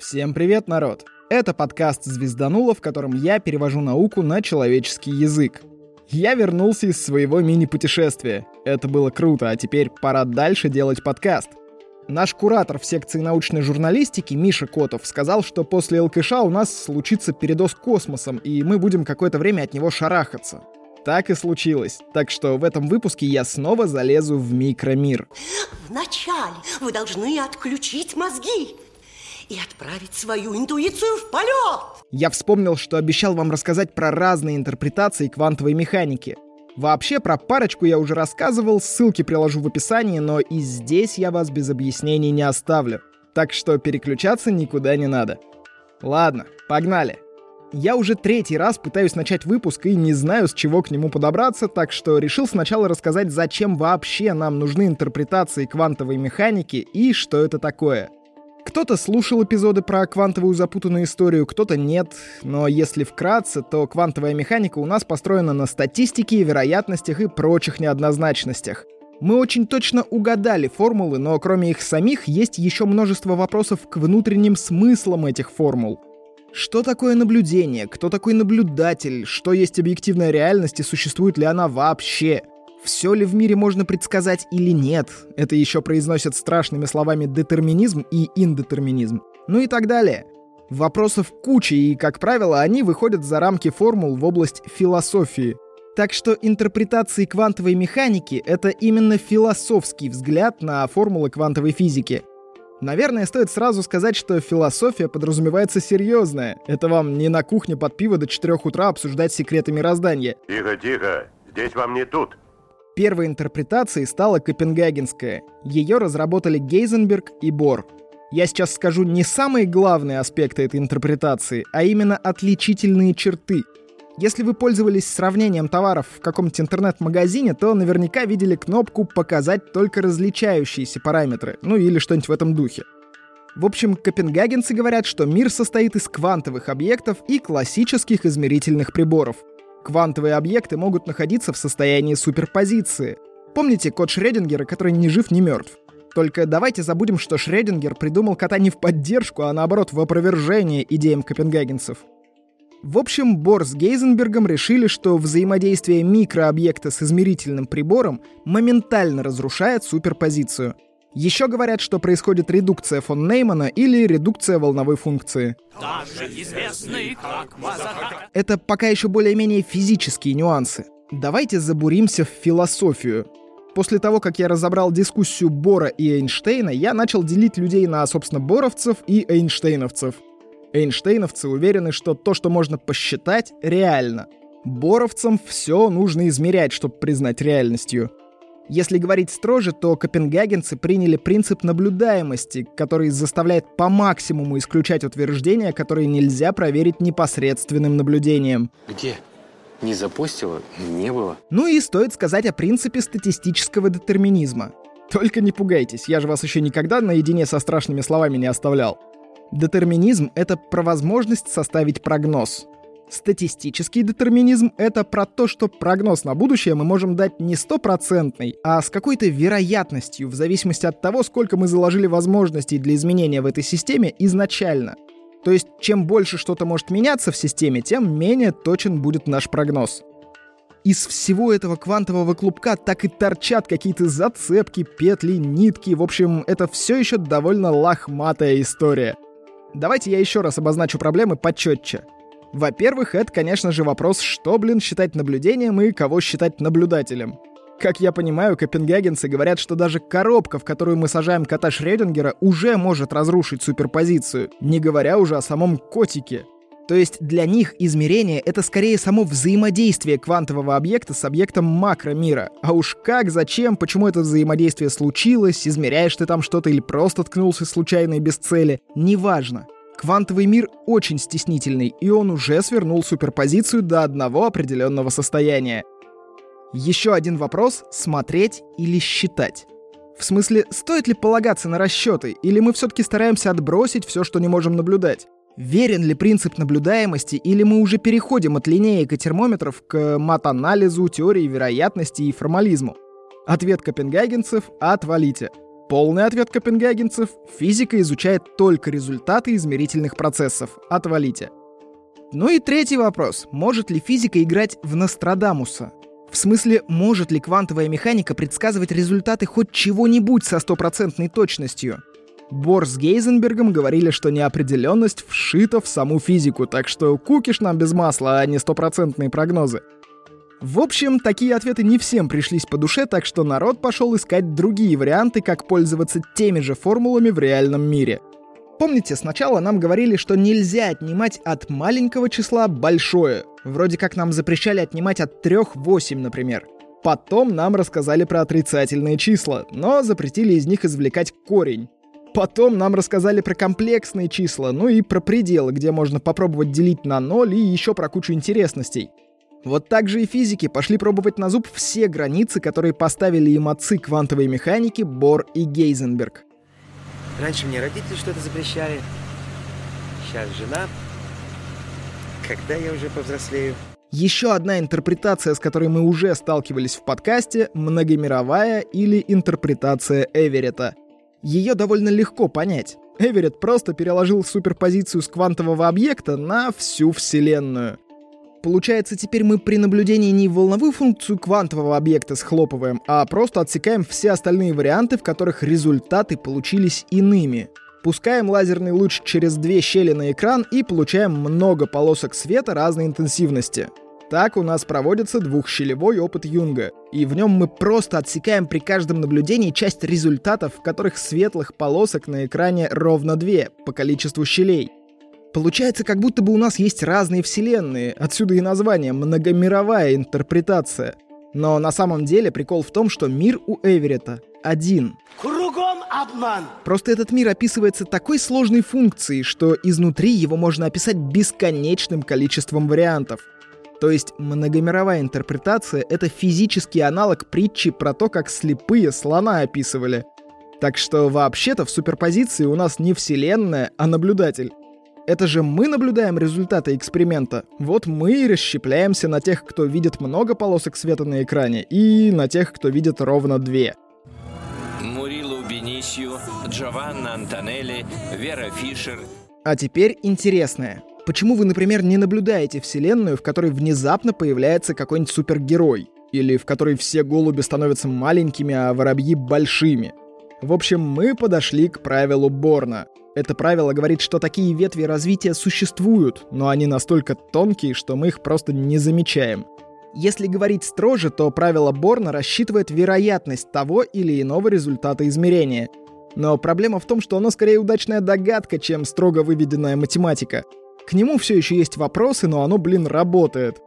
Всем привет, народ! Это подкаст «Звездануло», в котором я перевожу науку на человеческий язык. Я вернулся из своего мини-путешествия. Это было круто, а теперь пора дальше делать подкаст. Наш куратор в секции научной журналистики Миша Котов сказал, что после ЛКШ у нас случится передоз космосом, и мы будем какое-то время от него шарахаться. Так и случилось. Так что в этом выпуске я снова залезу в микромир. Вначале вы должны отключить мозги и отправить свою интуицию в полет. Я вспомнил, что обещал вам рассказать про разные интерпретации квантовой механики. Вообще, про парочку я уже рассказывал, ссылки приложу в описании, но и здесь я вас без объяснений не оставлю. Так что переключаться никуда не надо. Ладно, погнали. Я уже третий раз пытаюсь начать выпуск и не знаю, с чего к нему подобраться, так что решил сначала рассказать, зачем вообще нам нужны интерпретации квантовой механики и что это такое — кто-то слушал эпизоды про квантовую запутанную историю, кто-то нет, но если вкратце, то квантовая механика у нас построена на статистике, вероятностях и прочих неоднозначностях. Мы очень точно угадали формулы, но кроме их самих есть еще множество вопросов к внутренним смыслам этих формул. Что такое наблюдение? Кто такой наблюдатель? Что есть объективная реальность и существует ли она вообще? Все ли в мире можно предсказать или нет? Это еще произносят страшными словами детерминизм и индетерминизм. Ну и так далее. Вопросов куча, и, как правило, они выходят за рамки формул в область философии. Так что интерпретации квантовой механики — это именно философский взгляд на формулы квантовой физики. Наверное, стоит сразу сказать, что философия подразумевается серьезная. Это вам не на кухне под пиво до 4 утра обсуждать секреты мироздания. Тихо, тихо. Здесь вам не тут. Первой интерпретацией стала Копенгагенская. Ее разработали Гейзенберг и Бор. Я сейчас скажу не самые главные аспекты этой интерпретации, а именно отличительные черты. Если вы пользовались сравнением товаров в каком-то интернет-магазине, то наверняка видели кнопку «Показать только различающиеся параметры», ну или что-нибудь в этом духе. В общем, копенгагенцы говорят, что мир состоит из квантовых объектов и классических измерительных приборов — Квантовые объекты могут находиться в состоянии суперпозиции. Помните код Шрёдингера, который ни жив, ни мертв? Только давайте забудем, что Шрёдингер придумал кота не в поддержку, а наоборот в опровержение идеям копенгагенцев. В общем, Бор с Гейзенбергом решили, что взаимодействие микрообъекта с измерительным прибором моментально разрушает суперпозицию — еще говорят, что происходит редукция фон Неймана или редукция волновой функции. Это пока еще более-менее физические нюансы. Давайте забуримся в философию. После того, как я разобрал дискуссию Бора и Эйнштейна, я начал делить людей на, собственно, боровцев и эйнштейновцев. Эйнштейновцы уверены, что то, что можно посчитать, реально. Боровцам все нужно измерять, чтобы признать реальностью. Если говорить строже, то копенгагенцы приняли принцип наблюдаемости, который заставляет по максимуму исключать утверждения, которые нельзя проверить непосредственным наблюдением. Где? Не запустило? Не было. Ну и стоит сказать о принципе статистического детерминизма. Только не пугайтесь, я же вас еще никогда наедине со страшными словами не оставлял. Детерминизм — это про возможность составить прогноз. Статистический детерминизм — это про то, что прогноз на будущее мы можем дать не стопроцентный, а с какой-то вероятностью, в зависимости от того, сколько мы заложили возможностей для изменения в этой системе изначально. То есть, чем больше что-то может меняться в системе, тем менее точен будет наш прогноз. Из всего этого квантового клубка так и торчат какие-то зацепки, петли, нитки. В общем, это все еще довольно лохматая история. Давайте я еще раз обозначу проблемы почетче. Во-первых, это, конечно же, вопрос, что, блин, считать наблюдением и кого считать наблюдателем. Как я понимаю, копенгагенцы говорят, что даже коробка, в которую мы сажаем кота Шрёдингера, уже может разрушить суперпозицию, не говоря уже о самом котике. То есть для них измерение — это скорее само взаимодействие квантового объекта с объектом макромира. А уж как, зачем, почему это взаимодействие случилось, измеряешь ты там что-то или просто ткнулся случайно и без цели, неважно. Квантовый мир очень стеснительный, и он уже свернул суперпозицию до одного определенного состояния. Еще один вопрос — смотреть или считать? В смысле, стоит ли полагаться на расчеты, или мы все-таки стараемся отбросить все, что не можем наблюдать? Верен ли принцип наблюдаемости, или мы уже переходим от линеек и термометров к мат-анализу, теории вероятности и формализму? Ответ копенгагенцев — отвалите. Полный ответ копенгагенцев – физика изучает только результаты измерительных процессов. Отвалите. Ну и третий вопрос. Может ли физика играть в Нострадамуса? В смысле, может ли квантовая механика предсказывать результаты хоть чего-нибудь со стопроцентной точностью? Бор с Гейзенбергом говорили, что неопределенность вшита в саму физику, так что кукиш нам без масла, а не стопроцентные прогнозы. В общем, такие ответы не всем пришлись по душе, так что народ пошел искать другие варианты, как пользоваться теми же формулами в реальном мире. Помните, сначала нам говорили, что нельзя отнимать от маленького числа большое. Вроде как нам запрещали отнимать от 3 8, например. Потом нам рассказали про отрицательные числа, но запретили из них извлекать корень. Потом нам рассказали про комплексные числа, ну и про пределы, где можно попробовать делить на ноль и еще про кучу интересностей. Вот так же и физики пошли пробовать на зуб все границы, которые поставили им отцы квантовой механики Бор и Гейзенберг. Раньше мне родители что-то запрещали. Сейчас жена. Когда я уже повзрослею? Еще одна интерпретация, с которой мы уже сталкивались в подкасте, многомировая или интерпретация Эверетта. Ее довольно легко понять. Эверетт просто переложил суперпозицию с квантового объекта на всю Вселенную — Получается, теперь мы при наблюдении не волновую функцию квантового объекта схлопываем, а просто отсекаем все остальные варианты, в которых результаты получились иными. Пускаем лазерный луч через две щели на экран и получаем много полосок света разной интенсивности. Так у нас проводится двухщелевой опыт Юнга, и в нем мы просто отсекаем при каждом наблюдении часть результатов, в которых светлых полосок на экране ровно две по количеству щелей. Получается, как будто бы у нас есть разные вселенные, отсюда и название «многомировая интерпретация». Но на самом деле прикол в том, что мир у Эверетта один. Кругом обман. Просто этот мир описывается такой сложной функцией, что изнутри его можно описать бесконечным количеством вариантов. То есть многомировая интерпретация — это физический аналог притчи про то, как слепые слона описывали. Так что вообще-то в суперпозиции у нас не вселенная, а наблюдатель. Это же мы наблюдаем результаты эксперимента. Вот мы и расщепляемся на тех, кто видит много полосок света на экране, и на тех, кто видит ровно две. Мурилу Бенисью, Джованна Антонелли, Вера Фишер. А теперь интересное. Почему вы, например, не наблюдаете вселенную, в которой внезапно появляется какой-нибудь супергерой? Или в которой все голуби становятся маленькими, а воробьи большими? В общем, мы подошли к правилу Борна — это правило говорит, что такие ветви развития существуют, но они настолько тонкие, что мы их просто не замечаем. Если говорить строже, то правило Борна рассчитывает вероятность того или иного результата измерения. Но проблема в том, что оно скорее удачная догадка, чем строго выведенная математика. К нему все еще есть вопросы, но оно, блин, работает.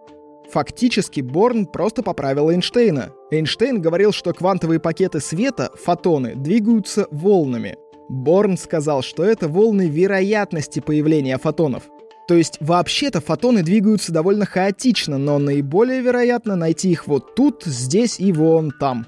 Фактически Борн просто поправил Эйнштейна. Эйнштейн говорил, что квантовые пакеты света, фотоны, двигаются волнами. Борн сказал, что это волны вероятности появления фотонов. То есть вообще-то фотоны двигаются довольно хаотично, но наиболее вероятно найти их вот тут, здесь и вон там.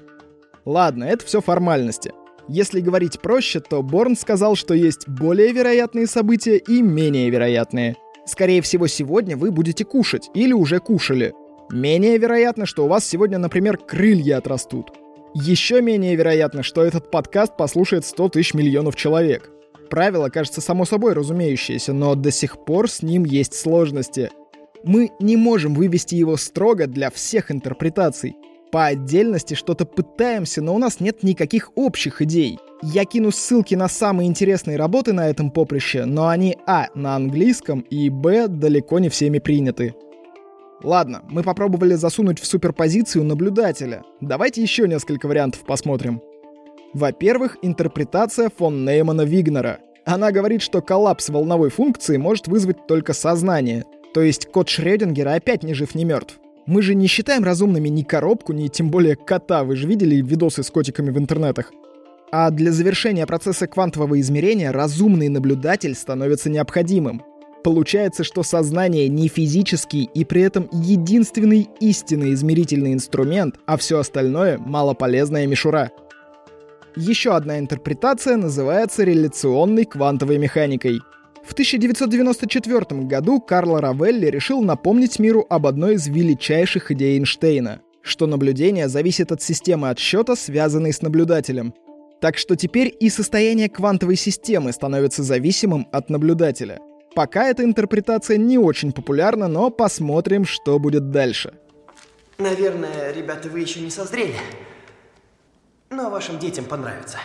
Ладно, это все формальности. Если говорить проще, то Борн сказал, что есть более вероятные события и менее вероятные. Скорее всего, сегодня вы будете кушать или уже кушали. Менее вероятно, что у вас сегодня, например, крылья отрастут. Еще менее вероятно, что этот подкаст послушает 100 тысяч миллионов человек. Правило кажется само собой разумеющееся, но до сих пор с ним есть сложности. Мы не можем вывести его строго для всех интерпретаций. По отдельности что-то пытаемся, но у нас нет никаких общих идей. Я кину ссылки на самые интересные работы на этом поприще, но они а. на английском и б. далеко не всеми приняты. Ладно, мы попробовали засунуть в суперпозицию наблюдателя. Давайте еще несколько вариантов посмотрим. Во-первых, интерпретация фон Неймана Вигнера. Она говорит, что коллапс волновой функции может вызвать только сознание. То есть кот Шрёдингера опять ни жив, ни мертв. Мы же не считаем разумными ни коробку, ни тем более кота. Вы же видели видосы с котиками в интернетах. А для завершения процесса квантового измерения разумный наблюдатель становится необходимым. Получается, что сознание не физический и при этом единственный истинный измерительный инструмент, а все остальное — малополезная мишура. Еще одна интерпретация называется реляционной квантовой механикой. В 1994 году Карло Равелли решил напомнить миру об одной из величайших идей Эйнштейна, что наблюдение зависит от системы отсчета, связанной с наблюдателем. Так что теперь и состояние квантовой системы становится зависимым от наблюдателя. Пока эта интерпретация не очень популярна, но посмотрим, что будет дальше. Наверное, ребята, вы еще не созрели. Но вашим детям понравится.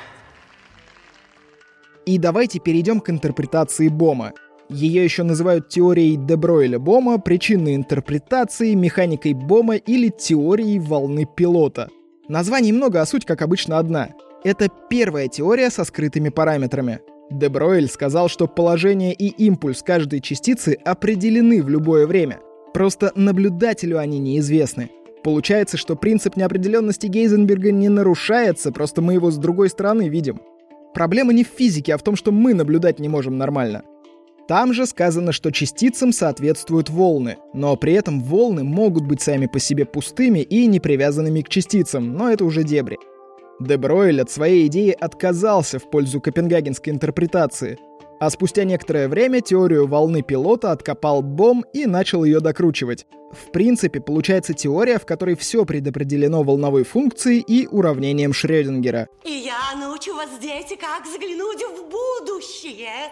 И давайте перейдем к интерпретации Бома. Ее еще называют теорией Дебройля Бома, причинной интерпретацией, механикой Бома или теорией волны пилота. Названий много, а суть, как обычно, одна. Это первая теория со скрытыми параметрами. Дебройль сказал, что положение и импульс каждой частицы определены в любое время. Просто наблюдателю они неизвестны. Получается, что принцип неопределенности Гейзенберга не нарушается, просто мы его с другой стороны видим. Проблема не в физике, а в том, что мы наблюдать не можем нормально. Там же сказано, что частицам соответствуют волны, но при этом волны могут быть сами по себе пустыми и не привязанными к частицам, но это уже дебри. Дебройль от своей идеи отказался в пользу копенгагенской интерпретации, а спустя некоторое время теорию волны пилота откопал Бом и начал ее докручивать. В принципе, получается теория, в которой все предопределено волновой функцией и уравнением Шрёдингера. И я научу вас, дети, как заглянуть в будущее.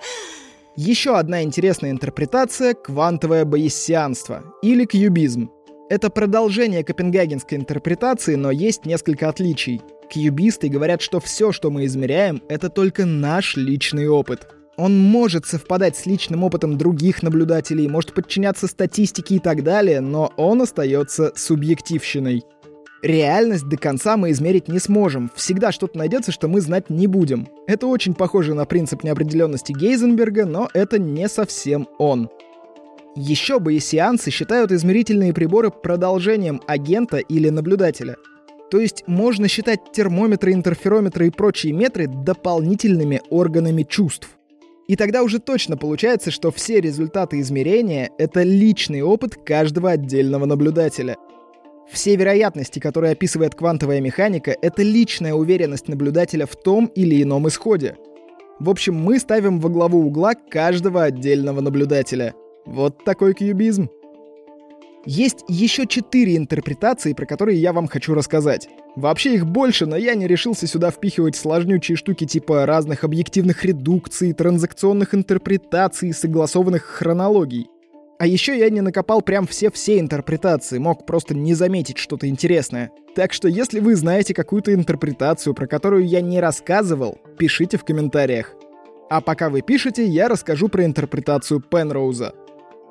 Еще одна интересная интерпретация — квантовое байессианство или кьюбизм. Это продолжение копенгагенской интерпретации, но есть несколько отличий. Кьюбисты говорят, что все, что мы измеряем, это только наш личный опыт. Он может совпадать с личным опытом других наблюдателей, может подчиняться статистике и так далее, но он остается субъективщиной. Реальность до конца мы измерить не сможем. Всегда что-то найдется, что мы знать не будем. Это очень похоже на принцип неопределенности Гейзенберга, но это не совсем он. Еще байесианцы считают измерительные приборы продолжением агента или наблюдателя — то есть можно считать термометры, интерферометры и прочие метры дополнительными органами чувств. И тогда уже точно получается, что все результаты измерения — это личный опыт каждого отдельного наблюдателя. Все вероятности, которые описывает квантовая механика, это личная уверенность наблюдателя в том или ином исходе. В общем, мы ставим во главу угла каждого отдельного наблюдателя. Вот такой кьюбизм. Есть еще четыре интерпретации, про которые я вам хочу рассказать. Вообще их больше, но я не решился сюда впихивать сложнючие штуки типа разных объективных редукций, транзакционных интерпретаций, согласованных хронологий. А еще я не накопал прям все-все интерпретации, мог просто не заметить что-то интересное. Так что если вы знаете какую-то интерпретацию, про которую я не рассказывал, пишите в комментариях. А пока вы пишете, я расскажу про интерпретацию Пенроуза.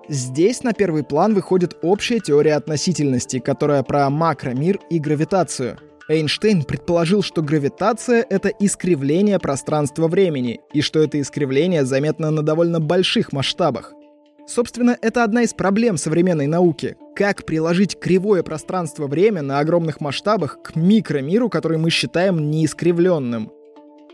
Здесь на первый план выходит общая теория относительности, которая про макромир и гравитацию. Эйнштейн предположил, что гравитация — это искривление пространства-времени, и что это искривление заметно на довольно больших масштабах. Собственно, это одна из проблем современной науки. Как приложить кривое пространство-время на огромных масштабах к микромиру, который мы считаем неискривленным?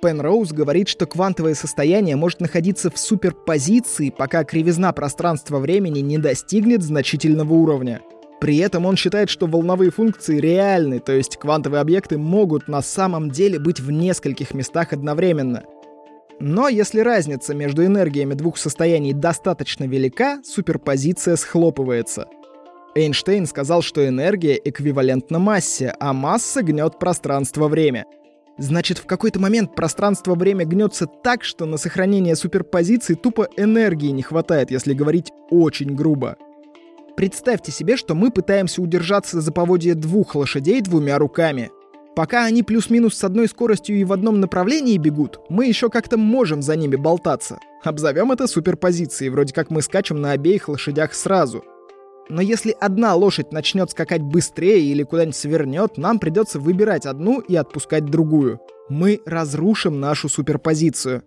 Пенроуз говорит, что квантовое состояние может находиться в суперпозиции, пока кривизна пространства-времени не достигнет значительного уровня. При этом он считает, что волновые функции реальны, то есть квантовые объекты могут на самом деле быть в нескольких местах одновременно. Но если разница между энергиями двух состояний достаточно велика, суперпозиция схлопывается. Эйнштейн сказал, что энергия эквивалентна массе, а масса гнет пространство-время — Значит, в какой-то момент пространство-время гнется так, что на сохранение суперпозиции тупо энергии не хватает, если говорить очень грубо. Представьте себе, что мы пытаемся удержаться за поводье двух лошадей двумя руками. Пока они плюс-минус с одной скоростью и в одном направлении бегут, мы еще как-то можем за ними болтаться. Обзовем это суперпозицией, вроде как мы скачем на обеих лошадях сразу — но если одна лошадь начнет скакать быстрее или куда-нибудь свернет, нам придется выбирать одну и отпускать другую. Мы разрушим нашу суперпозицию.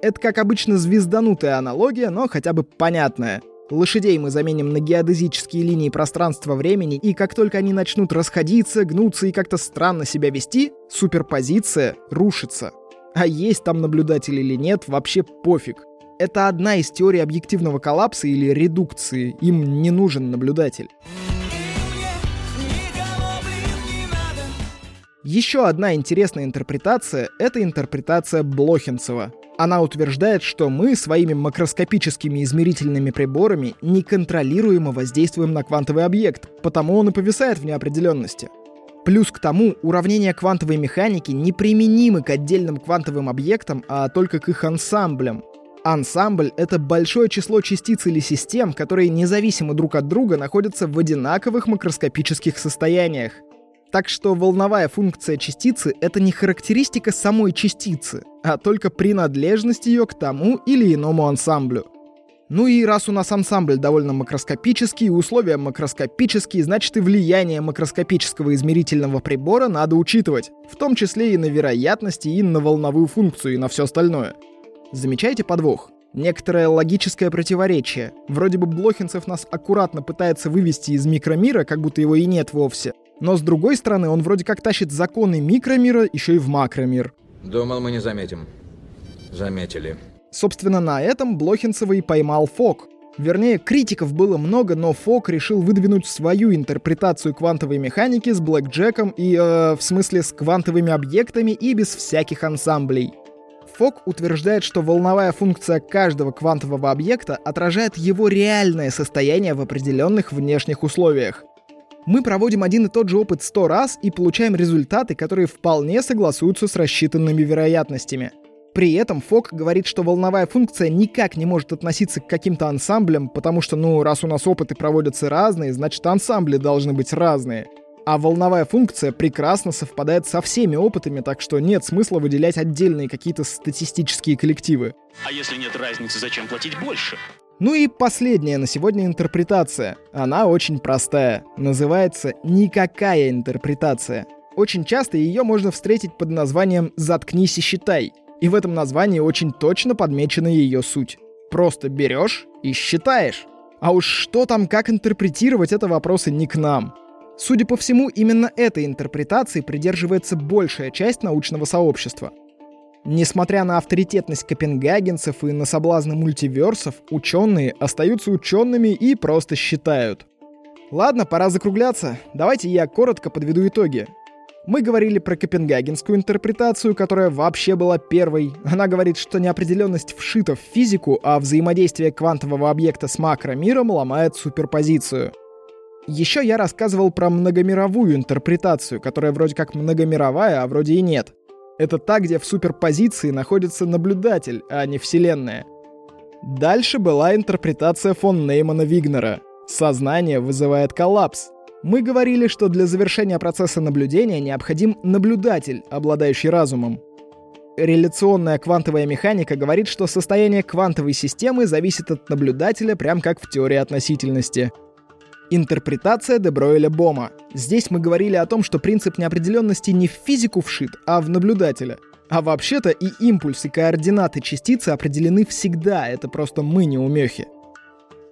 Это, как обычно, звезданутая аналогия, но хотя бы понятная. Лошадей мы заменим на геодезические линии пространства-времени, и как только они начнут расходиться, гнуться и как-то странно себя вести, суперпозиция рушится. А есть там наблюдатель или нет, вообще пофиг. Это одна из теорий объективного коллапса или редукции. Им не нужен наблюдатель. Еще одна интересная интерпретация — это интерпретация Блохинцева. Она утверждает, что мы своими макроскопическими измерительными приборами неконтролируемо воздействуем на квантовый объект, потому он и повисает в неопределенности. Плюс к тому, уравнения квантовой механики неприменимы к отдельным квантовым объектам, а только к их ансамблям. Ансамбль — это большое число частиц или систем, которые независимо друг от друга находятся в одинаковых макроскопических состояниях. Так что волновая функция частицы — это не характеристика самой частицы, а только принадлежность ее к тому или иному ансамблю. Ну и раз у нас ансамбль довольно макроскопический, условия макроскопические, значит и влияние макроскопического измерительного прибора надо учитывать, в том числе и на вероятности, и на волновую функцию, и на все остальное. Замечаете подвох? Некоторое логическое противоречие. Вроде бы Блохинцев нас аккуратно пытается вывести из микромира, как будто его и нет вовсе. Но с другой стороны, он вроде как тащит законы микромира еще и в макромир. Думал, мы не заметим. Заметили. Собственно, на этом Блохинцева и поймал Фок. Вернее, критиков было много, но Фок решил выдвинуть свою интерпретацию квантовой механики с блэкджеком и, э, в смысле, с квантовыми объектами и без всяких ансамблей. Фок утверждает, что волновая функция каждого квантового объекта отражает его реальное состояние в определенных внешних условиях. Мы проводим один и тот же опыт сто раз и получаем результаты, которые вполне согласуются с рассчитанными вероятностями. При этом Фок говорит, что волновая функция никак не может относиться к каким-то ансамблям, потому что, ну, раз у нас опыты проводятся разные, значит ансамбли должны быть разные. А волновая функция прекрасно совпадает со всеми опытами, так что нет смысла выделять отдельные какие-то статистические коллективы. А если нет разницы, зачем платить больше? Ну и последняя на сегодня интерпретация. Она очень простая. Называется «никакая интерпретация». Очень часто ее можно встретить под названием «заткнись и считай». И в этом названии очень точно подмечена ее суть. Просто берешь и считаешь. А уж что там, как интерпретировать, это вопросы не к нам. Судя по всему, именно этой интерпретации придерживается большая часть научного сообщества. Несмотря на авторитетность копенгагенцев и на соблазны мультиверсов, ученые остаются учеными и просто считают. Ладно, пора закругляться. Давайте я коротко подведу итоги. Мы говорили про копенгагенскую интерпретацию, которая вообще была первой. Она говорит, что неопределенность вшита в физику, а взаимодействие квантового объекта с макромиром ломает суперпозицию. Еще я рассказывал про многомировую интерпретацию, которая вроде как многомировая, а вроде и нет. Это та, где в суперпозиции находится наблюдатель, а не Вселенная. Дальше была интерпретация фон Неймана Вигнера. Сознание вызывает коллапс. Мы говорили, что для завершения процесса наблюдения необходим наблюдатель, обладающий разумом. Реляционная квантовая механика говорит, что состояние квантовой системы зависит от наблюдателя, прям как в теории относительности — Интерпретация Дебройля Бома. Здесь мы говорили о том, что принцип неопределенности не в физику вшит, а в наблюдателя. А вообще-то и импульс, и координаты частицы определены всегда, это просто мы не умехи.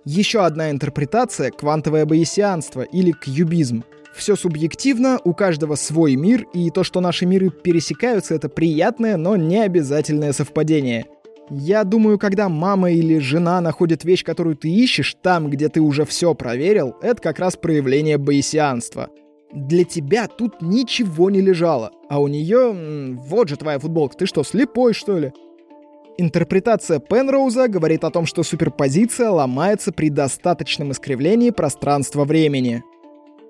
Еще одна интерпретация — квантовое боесианство или кьюбизм. Все субъективно, у каждого свой мир, и то, что наши миры пересекаются, это приятное, но не обязательное совпадение — я думаю, когда мама или жена находит вещь, которую ты ищешь, там, где ты уже все проверил, это как раз проявление боесианства. Для тебя тут ничего не лежало, а у нее... Вот же твоя футболка, ты что, слепой, что ли? Интерпретация Пенроуза говорит о том, что суперпозиция ломается при достаточном искривлении пространства-времени.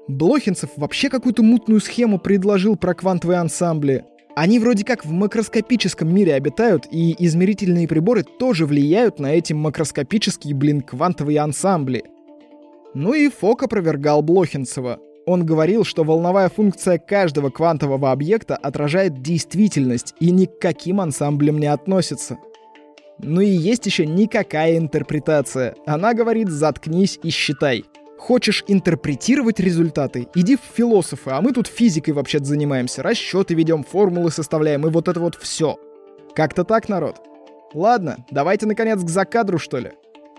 Блохинцев вообще какую-то мутную схему предложил про квантовые ансамбли. Они вроде как в макроскопическом мире обитают, и измерительные приборы тоже влияют на эти макроскопические, блин, квантовые ансамбли. Ну и Фок опровергал Блохинцева. Он говорил, что волновая функция каждого квантового объекта отражает действительность и ни к каким ансамблям не относится. Ну и есть еще никакая интерпретация. Она говорит «заткнись и считай». Хочешь интерпретировать результаты? Иди в философы, а мы тут физикой вообще-то занимаемся. Расчеты ведем, формулы составляем и вот это вот все. Как-то так, народ. Ладно, давайте наконец к закадру, что ли.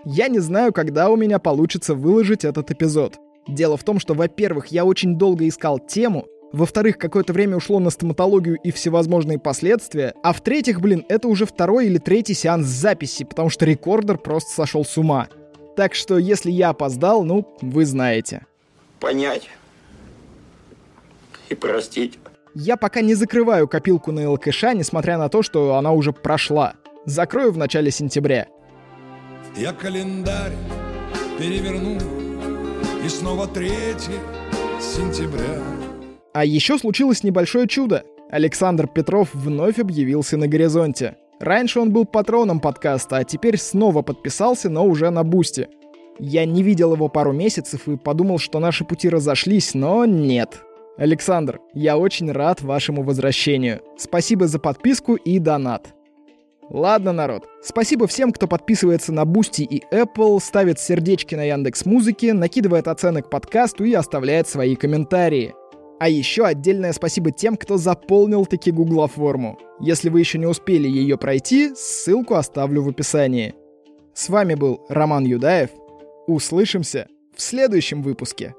Я не знаю, когда у меня получится выложить этот эпизод. Дело в том, что, во-первых, я очень долго искал тему, во-вторых, какое-то время ушло на стоматологию и всевозможные последствия, а в-третьих, блин, это уже второй или третий сеанс записи, потому что рекордер просто сошел с ума. Так что, если я опоздал, ну, вы знаете. Понять и простить. Я пока не закрываю копилку на ЛКШ, несмотря на то, что она уже прошла. Закрою в начале сентября. Я календарь переверну, и снова 3 сентября. А еще случилось небольшое чудо. Александр Петров вновь объявился на горизонте. Раньше он был патроном подкаста, а теперь снова подписался, но уже на Boosty. Я не видел его пару месяцев и подумал, что наши пути разошлись, но нет. Александр, я очень рад вашему возвращению. Спасибо за подписку и донат. Ладно, народ. Спасибо всем, кто подписывается на Boosty и Apple, ставит сердечки на Яндекс Музыке, накидывает оценок подкасту и оставляет свои комментарии. А еще отдельное спасибо тем, кто заполнил таки Гугла форму. Если вы еще не успели ее пройти, ссылку оставлю в описании. С вами был Роман Юдаев. Услышимся в следующем выпуске.